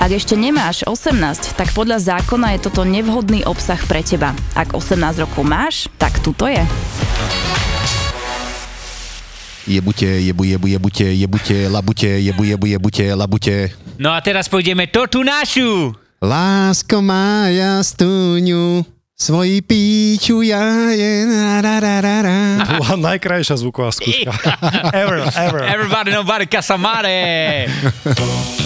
Ak ešte nemáš 18, tak podľa zákona je toto nevhodný obsah pre teba. Ak 18 rokov máš, tak tuto je. Jebute, jebu, jebu, jebute, jebute, labute, jebu, jebu, jebute, labute. No a teraz pôjdeme to tu našu. Lásko mája stúňu, svoji píču ja je na ra, ra, ra, ra. To bola najkrajšia zvuková skúška. ever, ever. Everybody, nobody, casamare.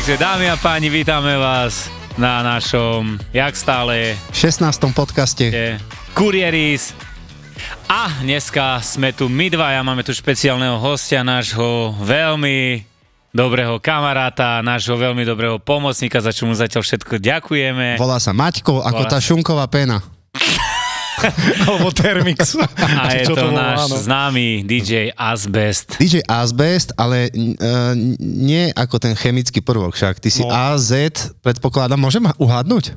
Takže dámy a páni, vítame vás na našom, jak stále, 16. podcaste. Kurieris. A dneska sme tu my dvaja, máme tu špeciálneho hostia, nášho veľmi dobrého kamaráta, nášho veľmi dobrého pomocníka, za čo mu zatiaľ všetko ďakujeme. Volá sa Maťko, ako Volá tá sa- šunková pena. Alebo Termix. A je to náš áno. známy DJ Asbest. DJ Asbest, ale uh, nie ako ten chemický prvok však. Ty si No. AZ, predpokladám, môžem uhádnuť?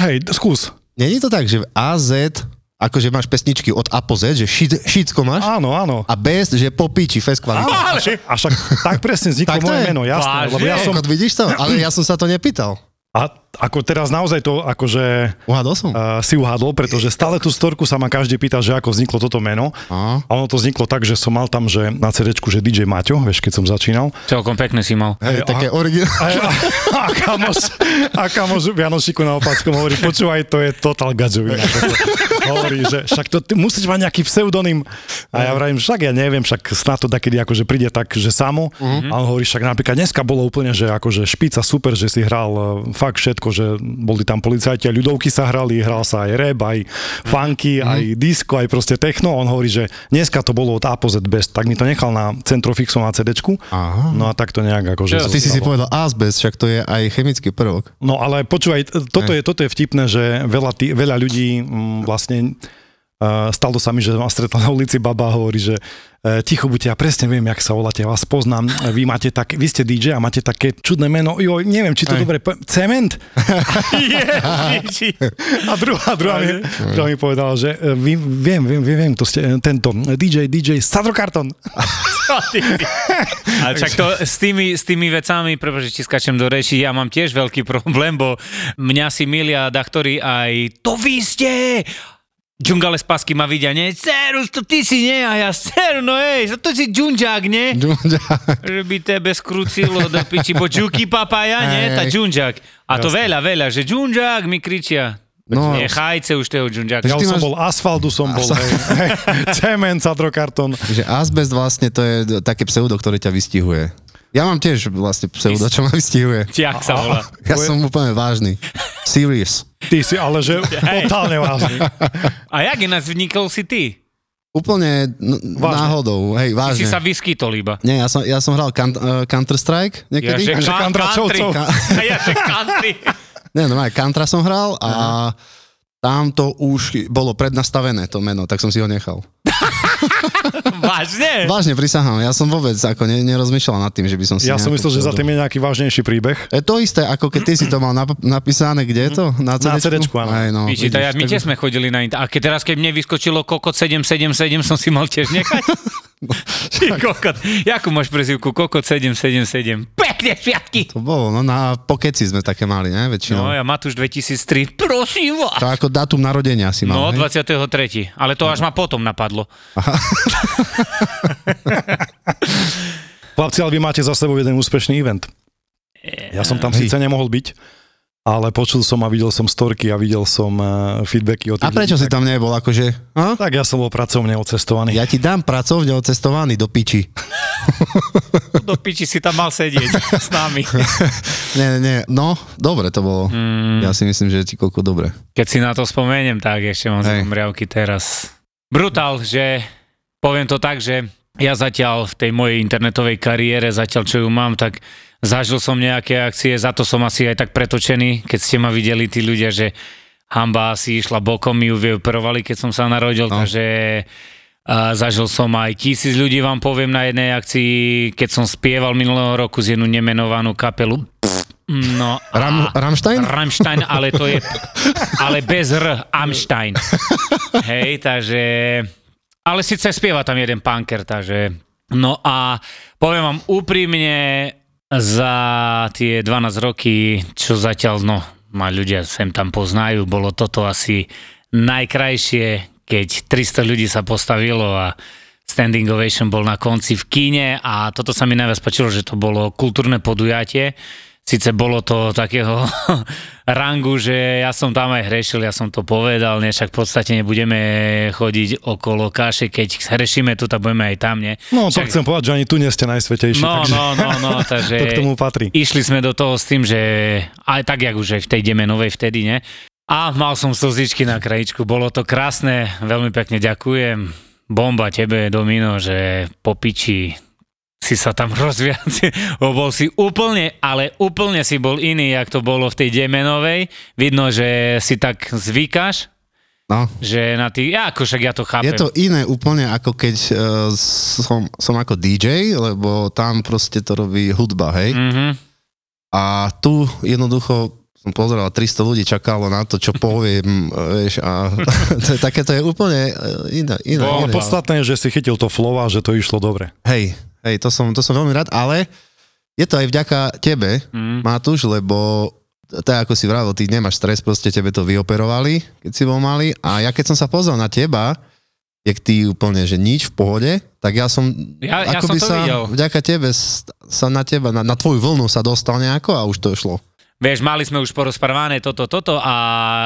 Hej, skús. Není to tak, že AZ, akože máš pesničky od A po Z, že šit, šitsko máš? Áno, áno. A best, že popíči, fest kvalita. A však, a však tak presne vzniklo moje je. meno, jasné. Vážne? Lebo ja som, vidíš to? Ale ja som sa to nepýtal. a ako teraz naozaj to, akože Uhádol som? uh, si uhádol, pretože stále tú storku sa ma každý pýta, že ako vzniklo toto meno. Á. A ono to vzniklo tak, že som mal tam, že na CD, že DJ Maťo, vieš, keď som začínal. Celkom pekne si mal. Hej, a- také originálne. A, a, a kamoš, a kamoš Vianošiku na opackom hovorí, počúvaj, to je total gadzovina. hovorí, že však to, ty musíš mať nejaký pseudonym. A ja vravím, však ja neviem, však snad to takedy akože príde tak, že samo. A on hovorí, však napríklad dneska bolo úplne, že akože špica super, že si hral e, fakt všetko, že boli tam policajti a ľudovky sa hrali, hral sa aj rap, aj funky, aj disco, aj proste techno. On hovorí, že dneska to bolo od A po Z best, tak mi to nechal na Centrofixom na CDčku. Aha. No a tak to nejak akože... A ty si si povedal asbest, však to je aj chemický prvok. No ale počúvaj, toto je, toto je vtipné, že veľa, tý, veľa ľudí mm, vlastne uh, stalo sa mi, že ma stretla na ulici baba a hovorí, že uh, ticho buďte, ja presne viem, jak sa voláte, ja vás poznám, vy máte tak, vy ste DJ a máte také čudné meno, jo, neviem, či to Aj. dobre, poviem, Cement? a druhá, druhá, mi, druhá mi povedala, že uh, vy, viem, viem, viem, viem, to ste tento DJ, DJ Sadrokarton. A čak to s tými, s tými vecami, prepáč, ti skačem do reči, ja mám tiež veľký problém, bo mňa si milia dachtori aj to vy ste! Džungale z pasky ma vidia, nie? Serus, to ty si, nie? A ja, seru, no hej, to si džunžák, nie? Že by tebe skrúcilo do piči, bo džuky papaja, nie? Tá džunžák. A to veľa, veľa, že džunžák mi kričia. No. Nechajte už toho džunžáka. Ja už som máš- bol asfaltu, som bol, Asfalt. hej, hej, Cement, Sadrokarton. Že asbest vlastne to je také pseudo, ktoré ťa vystihuje. Ja mám tiež vlastne pseudo, čo ma vystihuje. Jak sa volá? Ja som úplne vážny. Serious. Ty si ale, že totálne vážny. A jak ináč vznikol si ty? Úplne n- Vážne. náhodou, hej, Ty si vážne. sa vyskytol iba. Nie, ja som, ja som hral kan- uh, Counter-Strike niekedy. Ja, že ka- Kandračovcov. country. Ja, že country. Nie, normálne, Kantra som hral a tam to už bolo prednastavené, to meno, tak som si ho nechal. Vážne? Vážne prisahám, ja som vôbec ako ne, nerozmýšľal nad tým, že by som si Ja som myslel, že za tým je nejaký vážnejší príbeh. Je to isté, ako keď ty si to mal nap- napísané, kde je to? Na Na CD? CD-čku, áno. Aj, no, ja, my tiež sme chodili na int- A keď teraz, keď mne vyskočilo kokot 777, som si mal tiež nechať. Ty kokot. Jakú máš prezivku? Kokot 777. Pekne sviatky. To bolo, no na pokeci sme také mali, ne, väčšinou. No ja Matúš 2003. Prosím vás. To ako dátum narodenia si mal, No, hej? 23. Ale to až ma potom napadlo. Chlapci, ale vy máte za sebou jeden úspešný event. Ja som tam Hej. síce nemohol byť, ale počul som a videl som storky a videl som uh, feedbacky od A tých prečo ľudí, si tam nebol, akože? A? Tak ja som bol pracovne odcestovaný. Ja ti dám pracovne odcestovaný do piči. Do piči si tam mal sedieť s nami. Nie, nie. No, dobre to bolo. Mm, Ja si myslím, že ti koľko dobre. keď si na to spomeniem, tak ešte mám Hej. zomriavky teraz. Brutál, že poviem to tak, že ja zatiaľ v tej mojej internetovej kariére, zatiaľ čo ju mám, tak zažil som nejaké akcie, za to som asi aj tak pretočený, keď ste ma videli tí ľudia, že hamba asi išla bokom, my ju vyoperovali, keď som sa narodil, No. takže a zažil som aj tisíc ľudí, vám poviem, na jednej akcii, keď som spieval minulého roku z jednu nemenovanú kapelu. No, Ram, Ramstein? Rammstein, ale to je, ale bez R, Amstein. Hej, takže, ale síce spieva tam jeden punker, takže, no a poviem vám úprimne, za tie 12 roky, čo zatiaľ, no, ma ľudia sem tam poznajú, bolo toto asi najkrajšie, keď 300 ľudí sa postavilo a standing ovation bol na konci v kine a toto sa mi najviac páčilo, že to bolo kultúrne podujatie. Sice bolo to takého rangu, že ja som tam aj hrešil, ja som to povedal, ne, však v podstate nebudeme chodiť okolo kaše, keď hrešíme tu, tak budeme aj tam, nie? No, to Však- chcem povedať, že ani tu nie ste najsvetejší, No, takže no, no, no, takže... to k tomu patrí. Išli sme do toho s tým, že aj tak, jak už aj v tej Demenovej vtedy, ne? A mal som slzičky na krajičku, bolo to krásne, veľmi pekne ďakujem. Bomba tebe, Domino, že po piči si sa tam rozviac, bol si úplne, ale úplne si bol iný, jak to bolo v tej Demenovej. Vidno, že si tak zvykáš, No. že na tých, ja ako však ja to chápem. Je to iné úplne ako keď uh, som, som ako DJ, lebo tam proste to robí hudba, hej. Mhm. A tu jednoducho som pozeral, 300 ľudí čakalo na to, čo poviem, vieš, a to je, také to je úplne eh, iné. iné, Bolo iné. Podstatné je, že si chytil to flow a že to išlo dobre. Hej, hej, to som, to som veľmi rád, ale je to aj vďaka tebe, Mm. Matúš, lebo tak ako si vravil, ty nemáš stres, proste tebe to vyoperovali, keď si bol malý a ja keď som sa pozrel na teba, jak ty úplne, že nič v pohode, tak ja som, Ja- ja akoby som to sa videl. vďaka tebe sa na teba, na, na tvoju vlnu sa dostal nejako a už to šlo. Vieš, mali sme už porozprávané toto, toto a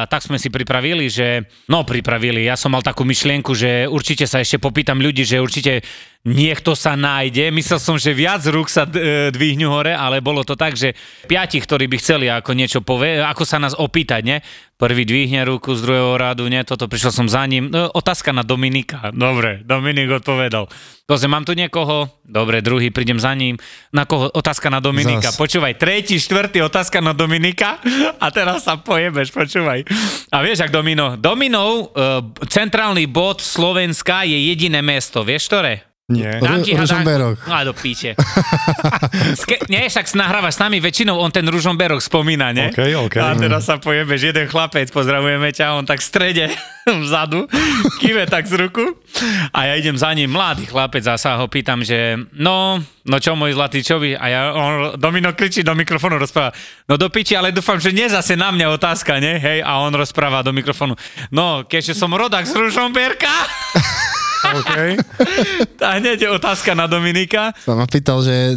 tak sme si pripravili, že... No, pripravili. Ja som mal takú myšlienku, že určite sa ešte popýtam ľudí, že určite niekto sa nájde. Myslel som, že viac rúk sa d- dvihnú hore, ale bolo to tak, že piati, ktorí by chceli ako niečo povie, ako sa nás opýtať, ne? Prvý dvihne ruku z druhého radu, nie? Toto prišiel som za ním. No, otázka na Dominika. Dobre, Dominik odpovedal. Pozri, mám tu niekoho? Dobre, druhý, prídem za ním. Na koho? Otázka na Dominika. Zas. Počúvaj, tretí, štvrtý, otázka na Dominika a teraz sa pojebeš, počúvaj. A vieš, ak Domino? Dominov, uh, centrálny bod Slovenska je jediné mesto, vieš ktoré? Nie. Dám ti Ružomberok. A do píče. Ske- nie, však nahrávaš s nami, väčšinou on ten Ružomberok spomína, nie? OK, OK. A teraz sa pojebeš, jeden chlapec, pozdravujeme ťa, on tak v strede, vzadu, kýve tak z ruku. A ja idem za ním, mladý chlapec, a sa ho pýtam, že no, no čo môj zlatý, čo by? A ja, on, Domino kričí do mikrofónu, rozpráva, no do piči, ale dúfam, že nie zase na mňa otázka, nie? Hej, a on rozpráva do mikrofónu, no, keďže som rodak z Ružomberka, OK. a hneď je otázka na Dominika. Sa ma pýtal, že,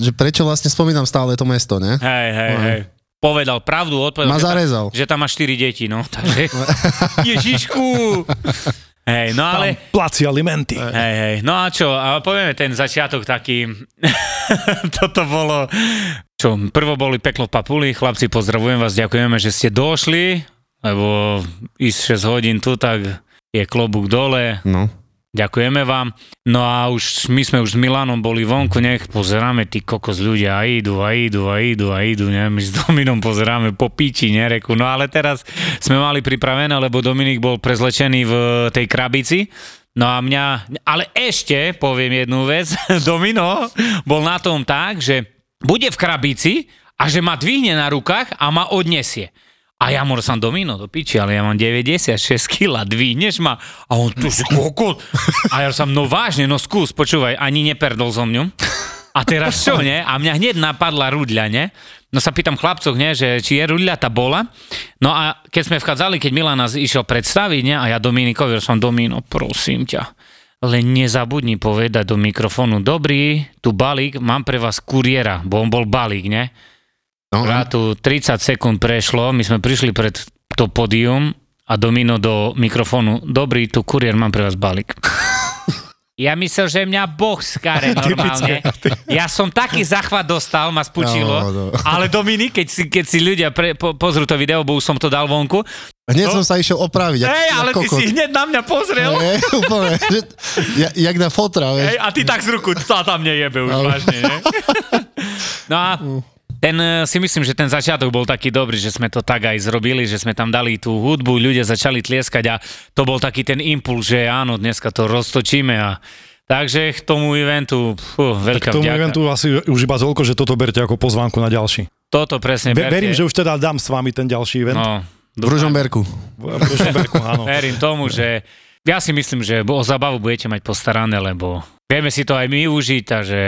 že prečo vlastne spomínam stále to mesto, ne? Hej, hej, hej. Povedal pravdu, odpovedal, Ma že, tam, zarezal. že tam má 4 deti, no. Takže, Ježišku. Hej, no ale... Placi alimenty. Hej, hej, no a čo, a povieme ten začiatok taký, toto bolo, čo, prvo boli peklo v papuli, chlapci, pozdravujem vás, ďakujeme, že ste došli, lebo ísť 6 hodín tu, tak je klobúk dole, No. Ďakujeme vám. No a už my sme už s Milanom boli vonku, nech pozeráme, tí kokos ľudia a idú a idú a idú a idú, ne? My s Dominom pozeráme po piči, nereku. No ale teraz sme mali pripravené, lebo Dominik bol prezlečený v tej krabici. No a mňa, ale ešte poviem jednu vec, Domino bol na tom tak, že bude v krabici a že ma dvihne na rukách a ma odnesie. A ja mu som Domino do piči, ale ja mám 96 kg, dvihneš ma? A on tu si kokot. A ja som, no vážne, no skús, počúvaj, ani neperdol zo mňu. A teraz čo, ne? A mňa hneď napadla rudľa, ne? No sa pýtam chlapcov, ne, že či je rudľa tá bola. No a keď sme vchádzali, keď Milan nás išiel predstaviť, ne, a ja Dominikovi, som Domino, prosím ťa, len nezabudni povedať do mikrofónu, dobrý, tu balík, mám pre vás kuriéra, bo on bol balík, ne? No, Rátu 30 sekúnd prešlo, my sme prišli pred to pódium a Domino do mikrofónu. Dobrý, tu kuriér, mám pre vás balík. Ja myslel, že mňa boh skare normálne. Ja som taký zachvat dostal, ma spučilo. No, no. Ale Dominik, keď si, keď si ľudia pre, po, pozrú to video, bo už som to dal vonku. Hneď No. som sa išiel opraviť. jak ale ty kokot. si hneď na mňa pozrel. Hej, úplne. že, ja, jak na fotra, vieš. Hej, a ty tak z ruku, sa tam nejebe už Ale- vážne, ne? No a ten eh, si myslím, že ten začiatok bol taký dobrý, že sme to tak aj zrobili, že sme tam dali tú hudbu, ľudia začali tlieskať a to bol taký ten impuls, že áno, dneska to roztočíme a takže k tomu eventu, fú, veľká K tomu vďaka. eventu asi už iba toľko, že toto berte ako pozvánku na ďalší. Toto presne berte. verím, že už teda dám s vami ten ďalší event. No, V Ružomberku. V Ružomberku, áno. verím tomu, že ja si myslím, že o zabavu budete mať postarané, lebo vieme si to aj my užiť a že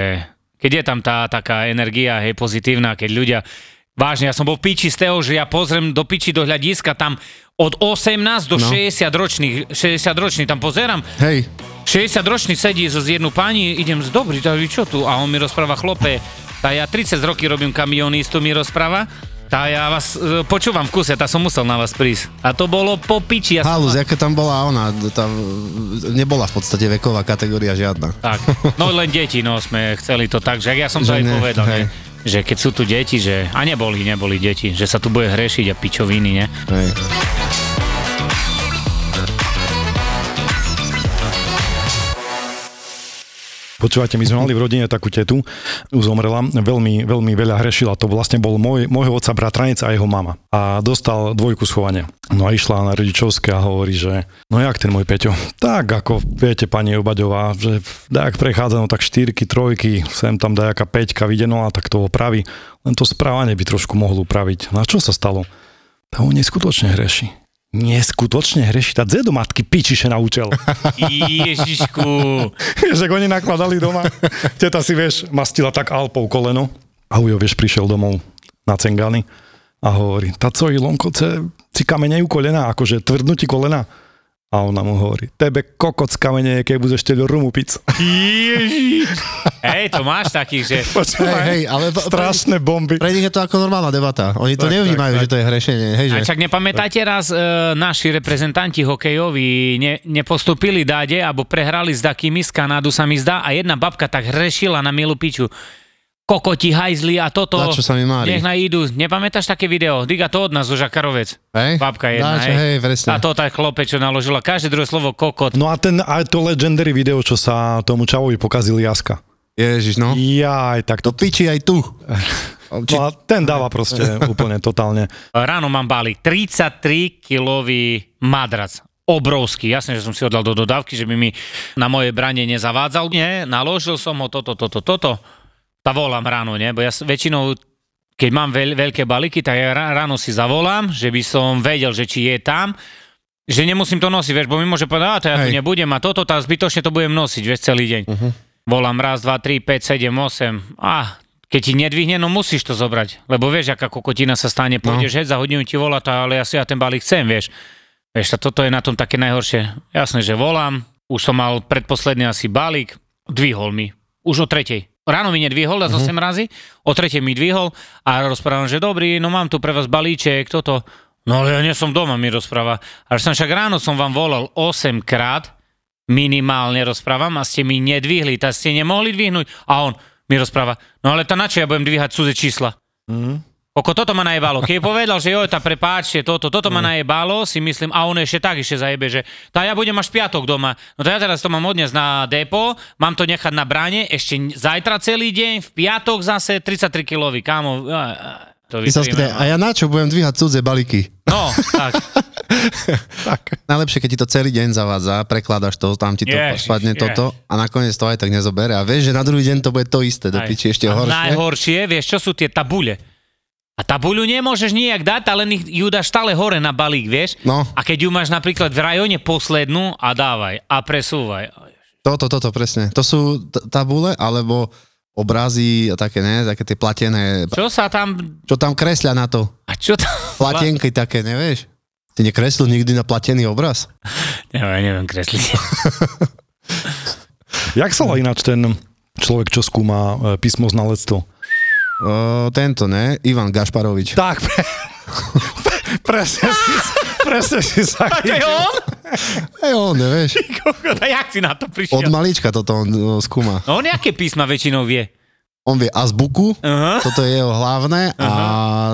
keď je tam tá taká energia, hej, pozitívna, keď ľudia Vážne, ja som bol v piči z toho, že ja pozriem do piči do hľadiska tam od 18 do No. 60 ročných, 60 ročných tam pozerám, Hej, 60 ročný sedí z jednu pani, idem z dobrý, tak čo tu? A on mi rozpráva, chlope, tá ja 30 roky robím kamionistu, mi rozpráva, tá ja vás e, počúvam v kuse, tá som musel na vás prísť. A to bolo po piči. Ja som, halus, aká tam bola ona, tam nebola v podstate veková kategória žiadna. tak, no len deti, no sme chceli to tak, že ja som to Že aj ne, povedal, hej. ne? že keď sú tu deti, že, a neboli, neboli deti, že sa tu bude hrešiť a pičoviny, ne? Hej. Počúvate, my sme mali v rodine takú tetu, zomrela, veľmi, veľmi veľa hrešila. To vlastne bol môj, môjho otca bratranec a jeho mama. A dostal dvojku schovania. No a išla na rodičovské a hovorí, že no jak ten môj Peťo? Tak ako viete, pani Obaďová, že tak prechádza, no tak štyrky, trojky, sem tam dajaká peťka videno a tak to opraví. Len to správanie by trošku mohol upraviť. No a čo sa stalo? Tá on neskutočne hreší. Neskutočne hreší. Tá dze do matky pičiše naučil. Ježišku. Vieš, ako oni nakladali doma. Teta si, vieš, mastila tak alpou koleno. A ujo, vieš, prišiel domov na cengany a hovorí, tá co, Ilonko, ce, si kamenejú kolena, akože tvrdnú ti kolena. A ona mu hovorí, tebe kokot z kamene, keď budeš teľ rumu pic. Ježiš. Hej, to máš takých, že... Hej, Počúvaj, hej, ale p- strašné bomby. pre nich je to ako normálna debata. Oni to Tak, nevnímajú, tak, že to je hrešenie. Hej, A že? však nepamätáte raz, e, naši reprezentanti hokejoví ne, nepostupili dáde, alebo prehrali s takými z Kanádu sa mi zdá a jedna babka tak hrešila na milú piču. Kokoti, hajzli a toto. Na čo sa mi mári? Nech na idú. Nepamätáš také video? Diga to od nás, zo Žakarovec. Hej? Babka jedna, Dáčo, hej. hej, presne. A to tak chlope, čo naložila. Každé druhé slovo kokot. No a ten, aj to legendary video, čo sa tomu čavovi pokazil jaska. Ježiš, no. Jaj, tak to... Piči aj tu. No a ten dáva proste úplne totálne. Ráno mám balík 33-kilový madrac. Obrovský. Jasne, že som si ho dal do dodávky, že by mi na moje branie nezavádzal. Nie, naložil som ho toto, toto, toto. Tá volám ráno, nie? Bo ja väčšinou, keď mám veľ, veľké balíky, tak ja rá- ráno si zavolám, že by som vedel, že či je tam, že nemusím to nosiť, vieš, bo mi môže povedať, a to ja tu nebudem a toto, tak zbytočne to budem nosiť, vieš, celý deň. Uh-huh. Volám raz, dva, tri, 5, 7, 8. A keď ti nedvihne, no musíš to zobrať. Lebo vieš, aká kokotina sa stane, pôjdeš no. za hodinu ti volá to, ale ja si ja ten balík chcem, vieš. Vieš, toto je na tom také najhoršie. Jasné, že volám, už som mal predposledný asi balík, dvihol mi. Už o tretej. Ráno mi nedvihol, uh-huh. 8 razy, o tretej mi dvihol a rozprávam, že dobrý, no mám tu pre vás balíček, toto. No ale ja nie som doma, mi rozpráva. Až som však ráno som vám volal 8 krát, minimálne rozprávam a ste mi nedvihli, tak ste nemohli dvihnúť. A on mi rozpráva, no ale to na čo ja budem dvíhať cudze čísla? Mm. Oko, toto ma najebalo. Keď povedal, že joj, tá prepáčte, toto, toto ma najebalo, si myslím, a on ešte tak ešte zajebe, že tá ja budem až piatok doma. No to ja teraz to mám odniesť na depo, mám to nechať na bráne, ešte zajtra celý deň, v piatok zase 33 kilový, kámo. To vytríme, spýtaj, a ja na čo budem dvíhať cudzie balíky? No, tak. Najlepšie, keď ti to celý deň zavádza, prekladaš to, tam ti to Ježiš, spadne ježiš. toto a nakoniec to aj tak nezobere a vieš, že na druhý deň to bude to isté, do piči ešte A horšie. Najhoršie, vieš, čo sú tie tabule. A tabuľu nemôžeš nijak dať, ale ju dáš stále hore na balík, vieš? No. A keď ju máš napríklad v rajone poslednú a dávaj a presúvaj. Toto, toto, presne. To sú t- tabule, alebo obrazy a také, ne, také tie platené, Čo sa tam... čo tam kreslia na to. A čo tam... Platienky také, nevieš? Ty nekreslil nikdy na platený obraz? Ja, ja neviem kresliť. Jak sa volá ináč ten človek, čo skúma e, písmo znalectvo? O, tento, ne? Ivan Gašparovič. Tak, pre, presne si, presne si sa A to je on? Hej, on, vieš. A jak si na to Od prišiel? malička toto on o, skúma. No on aké písma väčšinou vie? On vie azbuku, Aha. toto je jeho hlavné a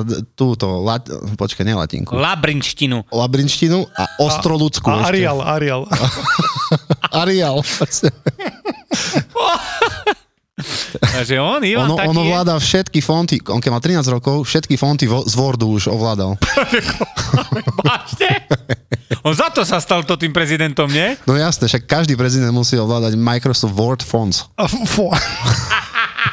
d- túto, lat, počkaj, ne latinku, Labrinštinu. labrinštinu a ostroludskú A ešte. Arial, Arial. Arial. Takže on, Ivan, Ono, taký ono je. vláda všetky fonty, on keď mal 13 rokov, všetky fonty vo, z Wordu už ovládal. Vážne? On za to sa stal to tým prezidentom, nie? No jasné, však každý prezident musí ovládať Microsoft Word fonts. A.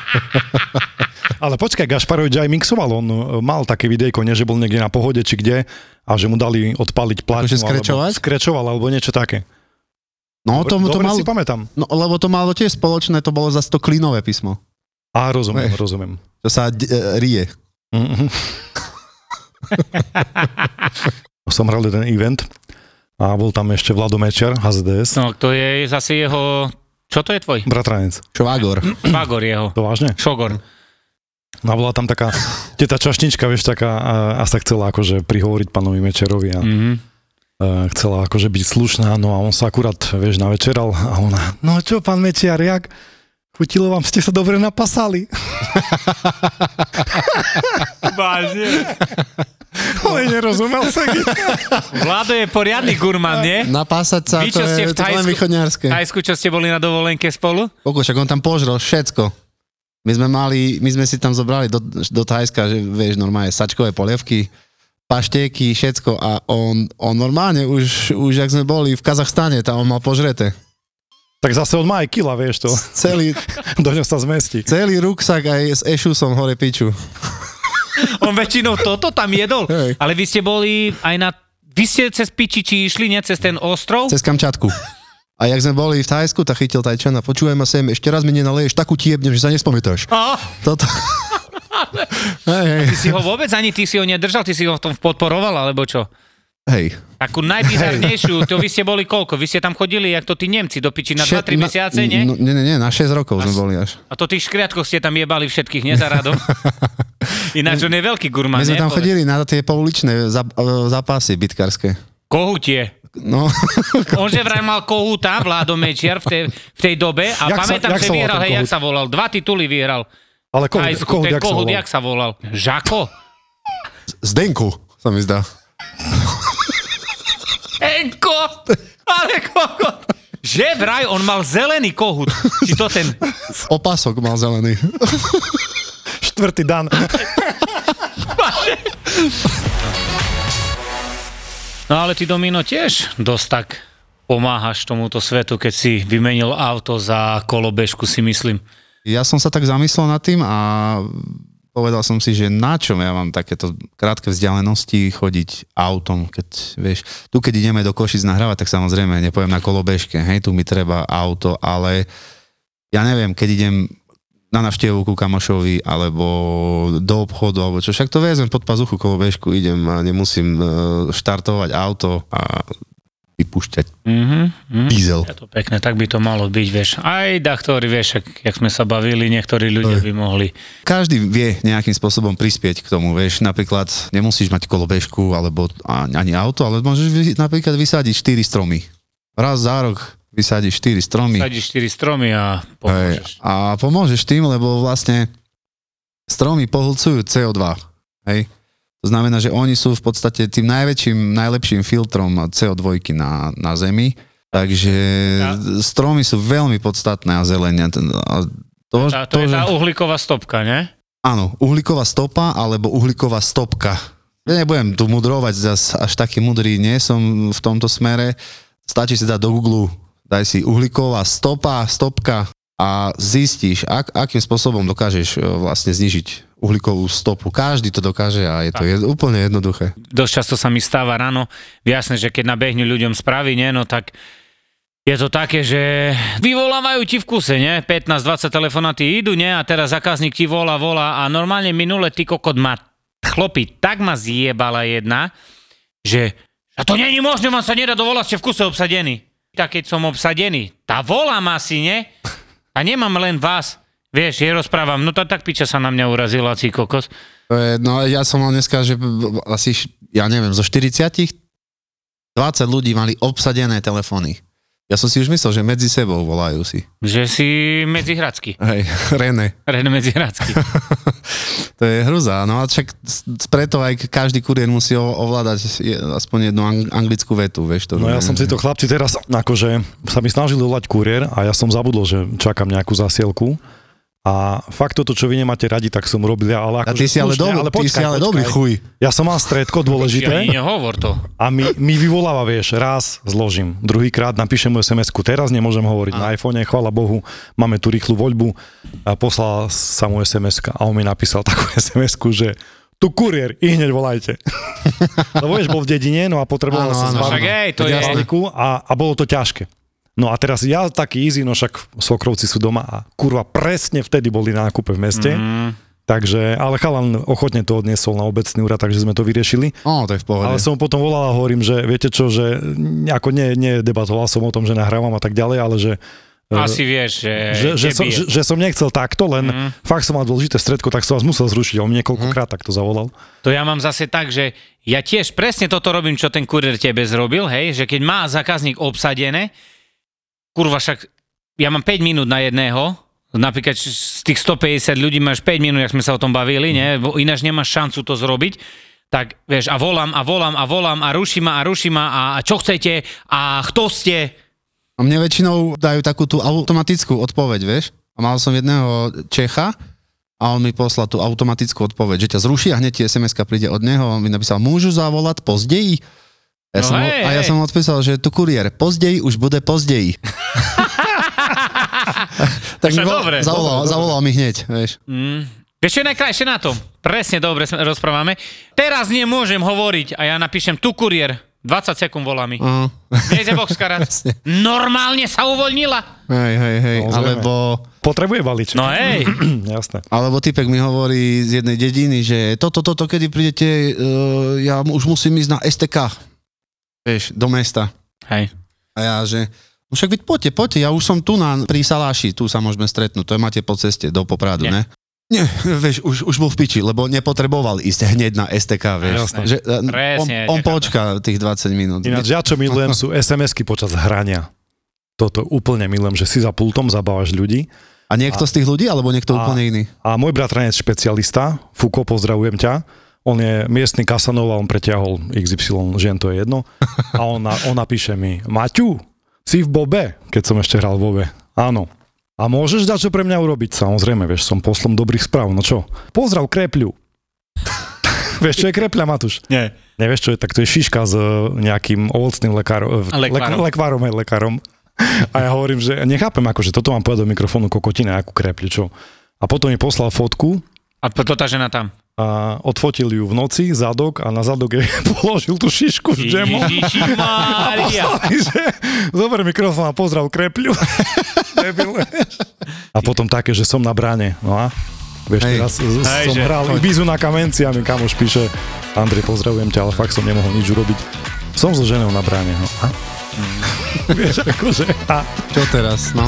Ale počkaj, Gašparovič aj mixoval, on e, mal také videjko, nie že bol niekde na pohode či kde a že mu dali odpaliť platinu. Akože skrečovať? Alebo, skrečoval alebo niečo také. No to, to Dobre malo, si pamätám. no, lebo to malo tiež spoločné, to bolo zase to klínové písmo. Á, rozumiem, Vieš. rozumiem. To sa d- e, rie. Mhm. Som hral jeden event a bol tam ešte Vlado Mečer, HZDS, No, to je zase jeho... Čo to je tvoj? bratranec. Švágor. Švagor jeho. To vážne? Šogor. No a bola tam taká, teta čašnička, vieš, taká, a, a sa chcela akože prihovoriť pánovi Mečerovi a Mhm. a chcela akože byť slušná, no a on sa akurát, vieš, navečeral a ona, no čo, pán Mečiar, jak? Chutilo vám, ste sa dobre napasali. Vážne. Ale nerozumel sa. Vlado je poriadny gurman, nie? Napásať sa, Vy, to je, v to je len východňarské. V Tajsku, čo ste boli na dovolenke spolu? Koľko, však on tam požrel všetko. My sme mali, my sme si tam zobrali do, do Thajska, že vieš, normálne sačkové polievky, paštéky, všetko a on, on normálne už, už jak sme boli v Kazachstane, tam on mal požreté. Tak zase on má aj kila, vieš to. Celý, Do ňo sa zmestí. celý ruksak aj s ešusom hore piču. On väčšinou toto tam jedol. Hej. Ale vy ste boli aj na... Vy ste cez Pičiči išli, nie cez ten ostrov? Cez Kamčatku. A jak sme boli v Thajsku, tak chytil Tajčana, počúvaj ma sem, ešte raz mi nenaleješ takú tiebnem, že sa nespamätáš. A, Toto. hej, hej, ty si ho vôbec ani ty si ho nedržal, ty si ho v tom podporoval, alebo čo? Hej. Takú najbizarnejšiu, to vy ste boli koľko? Vy ste tam chodili, jak to tí Nemci, do piči na 2-3 na- mesiace, nie? No, nie, nie, na 6 rokov sme boli až. A to tých škriatkov ste tam jebali všetkých, nie za radom? Ináč on je veľký gurman, My sme tam chodili na tie pouličné e, zápasy bitkarské. Kohutie. No, On že vraj mal kohúta, Vládo Mečiar v tej, v tej dobe a Jak sa- pamätám, jak že vyhral, hej, jak sa volal, dva tituly vyhral. Ale kohút, Aj kohút, kohút, jak sa volal? Žako? Zdenku, sa mi zdá. Enko! Ale kokot! Že vraj on mal zelený kohút. Či to ten... Opasok mal zelený. Štvrtý dan. No ale ty Domino tiež dosť tak pomáhaš tomuto svetu, keď si vymenil auto za kolobežku, si myslím. Ja som sa tak zamyslel nad tým a povedal som si, že na čom ja mám takéto krátke vzdialenosti chodiť autom, keď vieš, tu keď ideme do Košic nahrávať, tak samozrejme nepoviem na kolobežke, hej, tu mi treba auto, ale ja neviem, keď idem na navštevu ku kamošovi, alebo do obchodu, alebo čo, však to vezmem pod pazuchu kolobežku, idem a nemusím e, štartovať auto a vypúšťať Mhm, mhm. diesel. Je to pekné, tak by to malo byť, vieš. Aj ktorý, vieš, ak, jak sme sa bavili, niektorí ľudia by mohli. Každý vie nejakým spôsobom prispieť k tomu, vieš, napríklad nemusíš mať kolobežku alebo ani auto, ale môžeš vy, napríklad vysadiť 4 stromy. Raz za rok vysadiť 4 stromy Sadíš 4 stromy a hej, pomôžeš. a pomôžeš tým, lebo vlastne stromy pohľcujú CO2. Hej. To znamená, že oni sú v podstate tým najväčším, najlepším filtrom CO2 na, na Zemi. Takže stromy sú veľmi podstatné a zelenia. A to, Tá, to, je že- tá uhlíková stopka, ne? Áno, uhlíková stopa alebo uhlíková stopka. Ja nebudem tu mudrovať, zas až taký mudrý nie som v tomto smere. Stačí si dať do Google, daj si uhlíková stopa, stopka a zistíš, ak, akým spôsobom dokážeš e, vlastne znižiť uhlíkovú stopu. Každý to dokáže a je to je úplne jednoduché. Dosť často sa mi stáva ráno. Jasné, že keď nabehne ľuďom správy, nie, no tak je to také, že vyvolávajú ti v kuse, nie? 15-20 telefonáty idú, nie? A teraz zákazník ti volá, volá a normálne minule ty kokot ma chlopi, tak ma zjebala jedna, že a to není možné, vám sa nedá dovolať, ste v kuse obsadení. Tak keď som obsadený, tá volám asi, nie? A nemám len vás. Vieš, je rozprávam, no to tak piča sa na mňa urazila, cí kokos. No ja som mal dneska, že asi, ja neviem, zo 40 20 ľudí mali obsadené telefóny. Ja som si už myslel, že medzi sebou volajú si. Že si medzihradsky. Hej, René. Ren medzihradsky. To je hruza, no a však preto aj každý kuriér musí ovládať aspoň jednu ang- anglickú vetu, vieš to. No ja som si to chlapci teraz, akože sa mi snažili volať kuriér a ja som zabudol, že čakám nejakú zasielku. A fakt toto, čo vy nemáte radi, tak som robil, ja, ale A akože ty si ale, slušne, dobrý, ty počkaj, si ale počkaj. dobrý chuj. Ja som mal stredko Ja dôležité ani nehovor to. a mi, mi vyvoláva, vieš, raz zložím, druhýkrát napíšem mu SMS-ku, teraz nemôžem hovoriť na iPhone, chvála Bohu, máme tu rýchlu voľbu a poslal sa mu sms a on mi napísal takú SMS-ku, že tu kuriér, i hneď volajte. Lebo vieš, bol v dedine, no a potreboval sa zbaviť a, a bolo to ťažké. No a teraz ja taký easy, no však svokrovci sú doma a kurva presne vtedy boli na nákupe v meste. Mm. Takže, ale chalan ochotne to odniesol na obecný úrad, takže sme to vyriešili. Ó, to je v pohode. Ale som potom volal a hovorím, že viete čo, že ako ne, nedebatoval som o tom, že nahrávam a tak ďalej, ale že e, Asi vieš, že... že, že, som, že, že som nechcel takto, len mm. fakt som mal dôležité stredko, tak som vás musel zrušiť. On mi niekoľkokrát takto zavolal. To ja mám zase tak, že ja tiež presne toto robím, čo ten kurier tebe zrobil, hej, že keď má zákazník obsadené, kurva však, ja mám 5 minút na jedného, napríklad z tých 150 ľudí máš 5 minút, jak sme sa o tom bavili, ne, ináč nemáš šancu to zrobiť, tak vieš, a volám, a volám, a volám, a ruší a ruší a, a čo chcete, a kto ste, A mne väčšinou dajú takú tú automatickú odpoveď, vieš? A mal som jedného Čecha a on mi poslal tú automatickú odpoveď, že ťa zruší a hneď ti sms príde od neho. On mi napísal, môžu zavolať pozdeji? Ja No som, hej, a ja hej. som mu odpísal, že tu kuriér, pozdeji už bude pozdeji. tak mi dobre, zavolal, zavolal mi hneď, vieš. Vieš, čo je najkrajšie na tom? Presne dobre sme rozprávame. Teraz nemôžem hovoriť a ja napíšem tu kuriér. 20 sekúnd volá mi. Uh, Nejde boxkarát. Normálne sa uvoľnila. hej, hej, hej. Samozrejme. Alebo, Potrebuje balíček. No hej. Jasné. alebo typek mi hovorí z jednej dediny, že toto, toto, kedy prídete, uh, ja už musím ísť na STK. Vieš, do mesta. Hej. A ja, že no však veď poďte, poďte, ja už som tu na, pri Saláši, tu sa môžeme stretnúť, to je máte po ceste do Popradu, Nie. ne? Nie, vieš, už, už bol v piči, lebo nepotreboval ísť hneď na STK, vieš. Jasné. Že, on, Presne, on nechápem. počká tých 20 minút. Ináč ja čo milujem sú SMS-ky počas hrania. Toto úplne milujem, že si za pultom zabávaš ľudí. A niekto z tých ľudí, alebo niekto A- úplne iný? A môj bratranec špecialista, Fuko, pozdravujem ťa, on je miestny Kasanov a on preťahol XY žien, to je jedno. A on, on napíše mi, Maťu, si v Bobe, keď som ešte hral v Bobe. Áno. A môžeš dať čo pre mňa urobiť? Samozrejme, vieš, som poslom dobrých správ. No čo? Pozdrav krepľu. vieš, čo je krepľa, Matúš? Nie. Nevieš, čo je? Tak to je šiška s e, nejakým ovocným lekárom. A lekvárom. Lek, lekvárom, aj lekárom. A ja hovorím, že nechápem, ako, že toto mám povedať do mikrofónu kokotina, akú krepľu, čo? A potom mi poslal fotku A to tá žena tam. A odfotil ju v noci, zadok a na zadok jej položil tú šišku s džemom. Ježiši Mária. že zober mikrofón a pozdrav krepľu. A potom také, že som na bráne. No a vieš, Hej. teraz Hej, som že- hral Ibizu na kamenci a mi kamoš píše Andrej, pozdravujem ťa, ale fakt som nemohol nič urobiť. Som so ženou na bráne. No. A? vieš, akože... A Čo teraz, no?